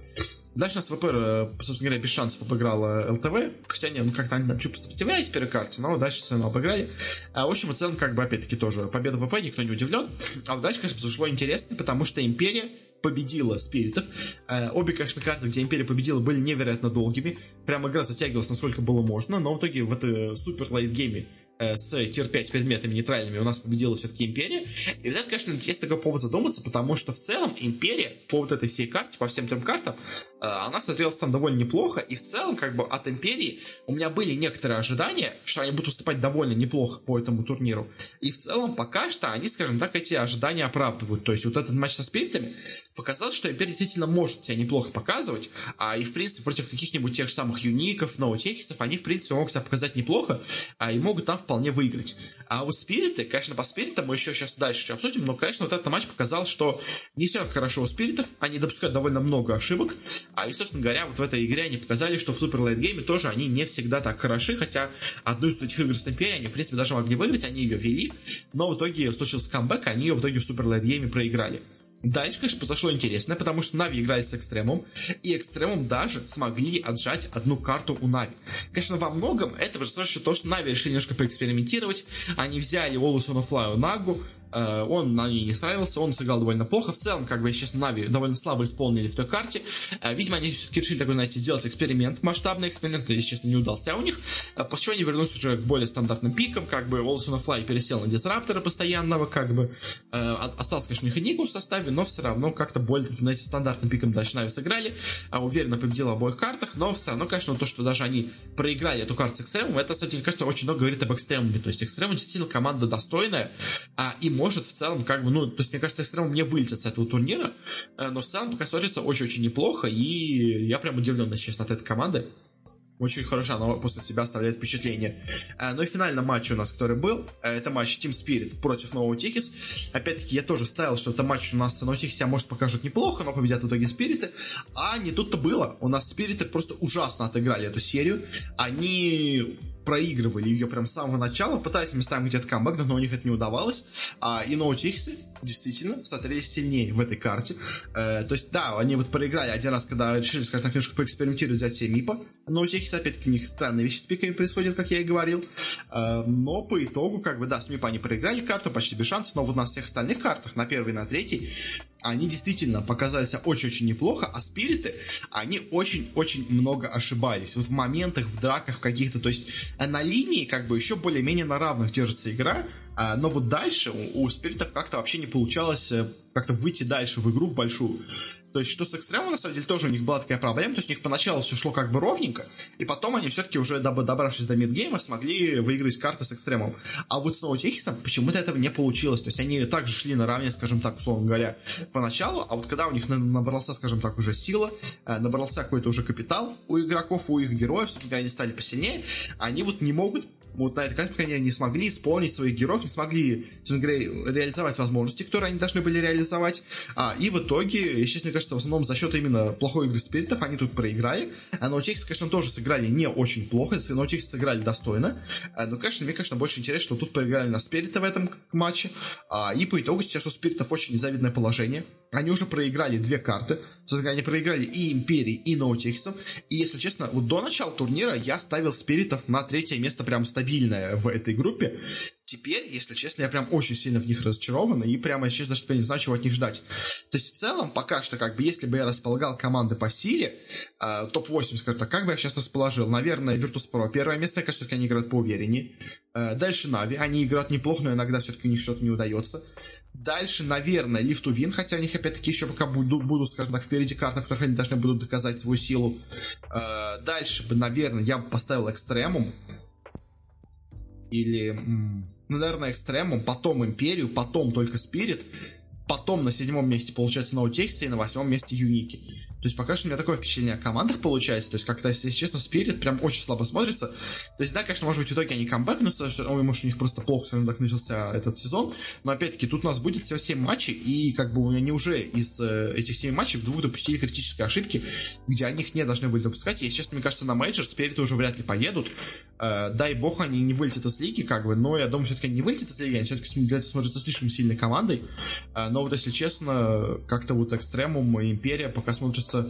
Дальше у нас VP, э, собственно говоря, без шансов обыграла LTW. Они, ну, как-то они там чуть сопротивлялись первой карте, но дальше все равно обыграли. А, в общем, в целом, как бы, опять-таки, тоже победа VP, никто не удивлен. А вот дальше, конечно, произошло интересно, потому что Империя победила Spirit ов. Э, обе, конечно, карты, где Империя победила, были невероятно долгими. Прям игра затягивалась, насколько было можно, но в итоге в этой супер late game е Э, с тир-5 предметами нейтральными у нас победила все-таки Империя. И вот это, конечно, есть такой повод задуматься, потому что в целом Империя по вот этой всей карте, по всем трем картам, э, она смотрелась там довольно неплохо, и в целом, как бы, от Империи у меня были некоторые ожидания, что они будут выступать довольно неплохо по этому турниру. И в целом, пока что они, скажем так, эти ожидания оправдывают. То есть вот этот матч со спиритами показал, что Империя действительно может себя неплохо показывать, а и, в принципе, против каких-нибудь тех же самых юников, ноутехисов, они, в принципе, могут себя показать неплохо, а и могут там вполне выиграть. А вот Spirit ы, конечно, по Spirit ам мы еще сейчас дальше обсудим, но, конечно, вот этот матч показал, что не все хорошо у Spirit ов, они допускают довольно много ошибок, а и, собственно говоря, вот в этой игре они показали, что в супер гейме тоже они не всегда так хороши, хотя одну из этих игр с Империей они, в принципе, даже могли выиграть, они ее вели, но в итоге случился камбэк, они ее в итоге в супер гейме проиграли. Дальше, конечно, произошло интересное, потому что NAVI играли с Extremum ом, и Extremum даже смогли отжать одну карту у NAVI. Конечно, во многом это вышло то, что Na'Vi решили немножко поэкспериментировать. Они взяли alwayswannafly Нагу, он на ней не справился, он сыграл довольно плохо. В целом, как бы, сейчас Na'Vi довольно слабо исполнили в той карте. Э, видимо, они все-таки решили такой, знаете, сделать эксперимент, масштабный эксперимент, если честно, не удался у них. Э, после чего они вернулись уже к более стандартным пикам, как бы alwayswannafly пересел на Дизраптора постоянного, как бы. Остался, конечно, у них Энигма в составе, но все равно как-то более знаете, стандартным пиком дальше Na'Vi сыграли. Уверенно победил в обоих картах, но все равно, конечно, то, что даже они проиграли эту карту с Экстремом, это, кстати, мне кажется, очень много говорит об Экстремуме. То есть Экстремум действительно команда достойная, а, и может в целом, как бы, ну, то есть, мне кажется, Экстрем не вылетит с этого турнира, э, но в целом пока смотрится очень-очень неплохо, и я прям удивлен, честно, от этой команды. Очень хорошо она после себя оставляет впечатление. Э, ну и финальный матч у нас, который был, э, это матч Team Spirit против Нового Тихис. Опять-таки, я тоже ставил, что это матч у нас Нового Тихис себя может покажет неплохо, но победят в итоге Спириты. А не тут-то было. У нас Спириты просто ужасно отыграли эту серию. Они проигрывали ее прям с самого начала, пытались местами где-то камбэкнуть, но у них это не удавалось. А, и ноутиксы действительно смотрелись сильнее в этой карте. Э, то есть, да, они вот проиграли один раз, когда решили, скажем так, немножко поэкспериментировать, взять себе МИПа. Ноутиксы, опять-таки, у них странные вещи с пиками происходят, как я и говорил. Э, но по итогу, как бы, да, с МИПа они проиграли карту почти без шансов, но вот на всех остальных картах, на первой и на третьей, они действительно показали себя очень-очень неплохо, а спириты, они очень-очень много ошибались. Вот в моментах, в драках каких-то, то есть на линии как бы еще более-менее на равных держится игра, а, но вот дальше у, у спиритов как-то вообще не получалось э, как-то выйти дальше в игру, в большую. То есть, что с экстремом, на самом деле, тоже у них была такая проблема. То есть, у них поначалу все шло как бы ровненько, и потом они все-таки уже, добравшись до мидгейма, смогли выиграть карты с экстремом. А вот с Ноутехисом почему-то этого не получилось. То есть, они также шли наравне, скажем так, условно говоря, поначалу, а вот когда у них набрался, скажем так, уже сила, э, набрался какой-то уже капитал у игроков, у их героев, когда они стали посильнее, они вот не могут вот на карте, пока они не смогли исполнить своих героев, не смогли, говоря, реализовать возможности, которые они должны были реализовать. А, и в итоге, естественно, мне кажется, в основном за счет именно плохой игры спиритов они тут проиграли. А Наутекс, конечно, тоже сыграли не очень плохо, Наутекс сыграли достойно. А, но, конечно, мне, конечно, больше интересно, что тут проиграли на спирита в этом матче. А, и по итогу сейчас у спиритов очень незавидное положение. Они уже проиграли две карты. Собственно, они проиграли и Империи, и Ноутексом. И, если честно, вот до начала турнира я ставил Спиритов на третье место прям стабильное в этой группе. Теперь, если честно, я прям очень сильно в них разочарован, и прямо, если честно, что я не знаю, чего от них ждать. То есть, в целом, пока что, как бы, если бы я располагал команды по силе, э, топ-8, скажем так, как бы я сейчас расположил? Наверное, Virtus.pro первое место, мне кажется, они играют поувереннее. Э, дальше Нави, они играют неплохо, но иногда все-таки у них что-то не удается. Дальше, наверное, Lift to хотя у них, опять-таки, еще пока будут, будут, скажем так, впереди карты, в которых они должны будут доказать свою силу. Э, дальше бы, наверное, я бы поставил Экстремум. Или, ну, наверное, Экстремум, потом Империю, потом только Спирит. Потом на седьмом месте, получается, NoTechies, и на восьмом месте Unique. То есть пока что у меня такое впечатление о командах получается. То есть как-то, если честно, Spirit прям очень слабо смотрится. То есть да, конечно, может быть, в итоге они камбэкнутся, все равно, может, у них просто плохо, скажем так, начался этот сезон. Но опять-таки, тут у нас будет всего 7 матчей, и как бы они уже из э, этих 7 матчей вдвух допустили критические ошибки, где они их не должны были допускать. Если честно, мне кажется, на мейджор Спириты уже вряд ли поедут. Э, дай бог, они не вылетят из лиги, как бы, но я думаю, все-таки не вылетят из лиги, они все-таки для этого смотрятся слишком сильной командой. Э, но вот, если честно, как-то вот Экстремум и Империя пока смотрятся Э,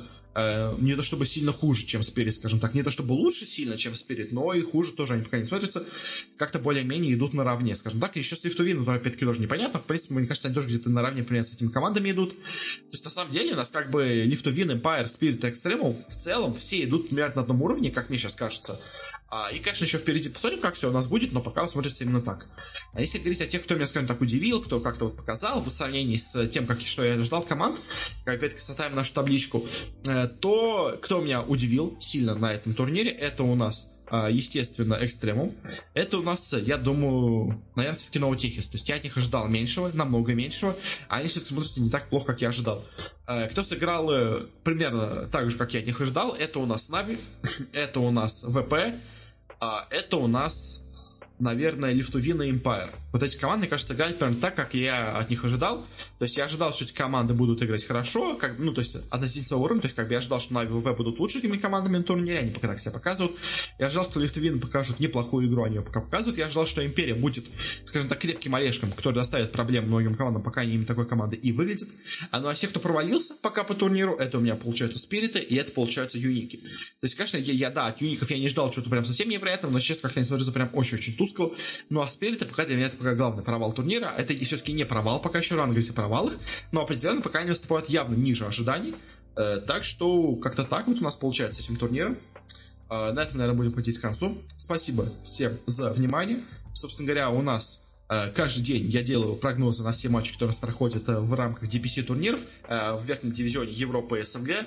не то чтобы сильно хуже, чем Спирит, скажем так, не то чтобы лучше сильно, чем Спирит, но и хуже тоже они пока не смотрятся, как-то более-менее идут наравне, скажем так, и еще с Лифтувин, но опять-таки тоже непонятно, в принципе, мне кажется, они тоже где-то наравне, например, с этими командами идут, то есть, на самом деле, у нас как бы Лифтувин, Empire, Spirit Extreme в целом все идут примерно на одном уровне, как мне сейчас кажется, а, и, конечно, еще впереди посмотрим, как все у нас будет, но пока смотрится именно так. А если говорить о тех, кто меня, скажем так, удивил, кто как-то вот показал в сравнении с тем, как, что я ждал команд, опять-таки составим нашу табличку, э, то кто меня удивил сильно на этом турнире, это у нас а, естественно, экстремум. Это у нас, я думаю, наверное, все-таки Ноутехис. То есть я от них ожидал меньшего, намного меньшего, а они все-таки смотрятся не так плохо, как я ожидал. А, кто сыграл э, примерно так же, как я от них ожидал, это у нас Нави, это у нас ВП, а это у нас, наверное, Лифтувина и Empire. Вот эти команды, мне кажется, играли прям так, как я от них ожидал. То есть я ожидал, что эти команды будут играть хорошо, как, ну, то есть относительно уровня, то есть как бы я ожидал, что на ВВП будут лучшими командами на турнире, они пока так себя показывают. Я ожидал, что Лифтвин покажут неплохую игру, они ее пока показывают. Я ожидал, что Империя будет, скажем так, крепким орешком, который доставит проблем многим командам, пока они именно такой команды и выглядят. А ну а все, кто провалился пока по турниру, это у меня получаются Спириты, и это получаются Юники. То есть, конечно, я, я да, от Юников я не ждал что-то прям совсем невероятного, но сейчас как-то они смотрятся прям очень-очень тускло. Ну а Спириты пока для меня это пока главный провал турнира. Это все-таки не провал, пока еще рано говорить о провалах, но определенно пока они выступают явно ниже ожиданий. Э, так что как-то так вот у нас получается с этим турниром. Э, на этом, наверное, будем подходить к концу. Спасибо всем за внимание. Собственно говоря, у нас каждый день я делаю прогнозы на все матчи, которые проходят э, в рамках DPC турниров э, в верхнем дивизионе Европы и СНГ.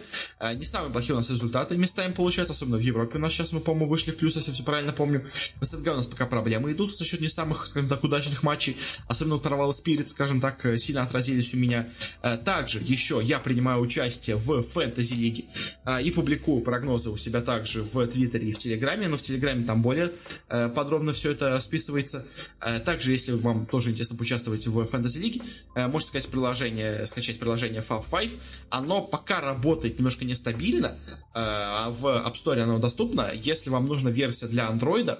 Не самые плохие у нас результаты местами получаются, особенно в Европе у нас сейчас мы, по-моему, вышли в плюс, если все правильно помню. В СНГ у нас пока проблемы идут за счет не самых, скажем так, удачных матчей, особенно провалы Спирит, скажем так, сильно отразились у меня. Также еще я принимаю участие в фэнтези лиге и публикую прогнозы у себя также в Твиттере и в Телеграме, но в Телеграме там более подробно все это расписывается. Также, если если вам тоже интересно поучаствовать в League, э, можете сказать приложение, скачать приложение Fab 5. Оно пока работает немножко нестабильно. Э, в App Store оно доступно. Если вам нужна версия для Android,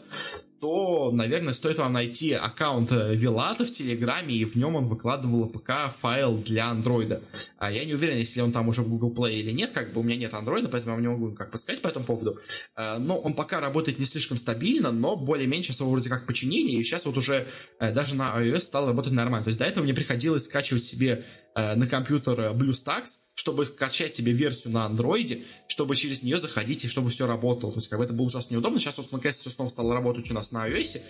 то, наверное, стоит вам найти аккаунт э, Вилата в Телеграме, и в нем он выкладывал ПК файл для андроида. А я не уверен, если он там уже в Google Play или нет, как бы у меня нет андроида, поэтому я не могу как подсказать по этому поводу. Э, но он пока работает не слишком стабильно, но более-менее сейчас его вроде как починили, и сейчас вот уже э, даже на iOS стал работать нормально. То есть до этого мне приходилось скачивать себе на компьютер BlueStacks, чтобы скачать себе версию на андроиде, чтобы через нее заходить и чтобы все работало. То есть, как бы это было ужасно неудобно. Сейчас, вот, наконец, все снова стало работать у нас на iOS.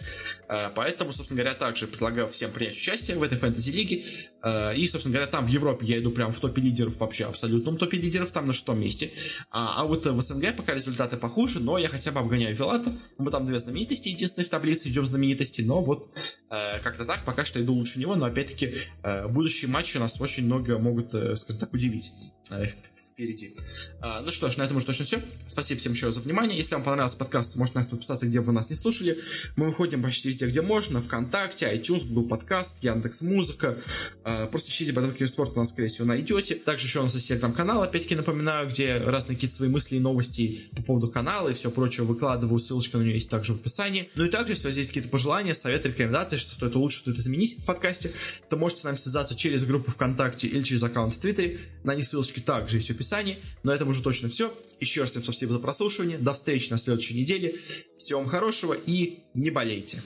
Э, поэтому, собственно говоря, также предлагаю всем принять участие в этой фэнтези-лиге. Э, и, собственно говоря, там в Европе я иду прям в топе лидеров вообще, абсолютном топе лидеров, там на шестом месте. А, а вот в СНГ пока результаты похуже, но я хотя бы обгоняю Вилата. Мы там две знаменитости, единственные в таблице, идем знаменитости, но вот э, как-то так, пока что иду лучше него, но опять-таки будущие матчи у нас очень много могут, скажем так, удивить впереди. Ну что ж, на этом уже точно все. Спасибо всем еще за внимание. Если вам понравился подкаст, можете нас подписаться, где вы нас не слушали. Мы выходим почти везде, где можно. ВКонтакте, iTunes, Google Подкаст, Яндекс Музыка, Э, просто ищите Борода Киберспорт, у нас, скорее всего, найдете. Также еще у нас есть телеграм-канал, опять-таки напоминаю, где разные какие-то свои мысли и новости по поводу канала и все прочее выкладываю. Ссылочка на нее есть также в описании. Ну и также, если у вас есть какие-то пожелания, советы, рекомендации, что стоит улучшить, что-то изменить в подкасте, то можете с нами связаться через группу ВКонтакте или через аккаунт в Твиттере. На них ссылочки также есть в описании. Но это уже точно все. Еще раз всем спасибо за прослушивание. До встречи на следующей неделе. Всего вам хорошего и не болейте.